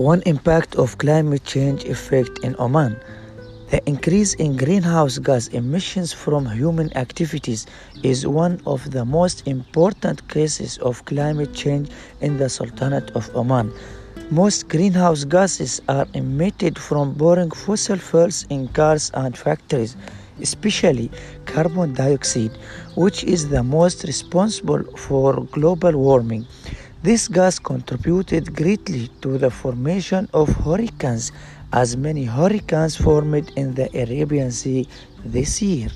One impact of climate change effect in Oman. The increase in greenhouse gas emissions from human activities is one of the most important cases of climate change in the Sultanate of Oman. Most greenhouse gases are emitted from burning fossil fuels in cars and factories, especially carbon dioxide, which is the most responsible for global warming. This gas contributed greatly to the formation of hurricanes, as many hurricanes formed in the Arabian Sea this year.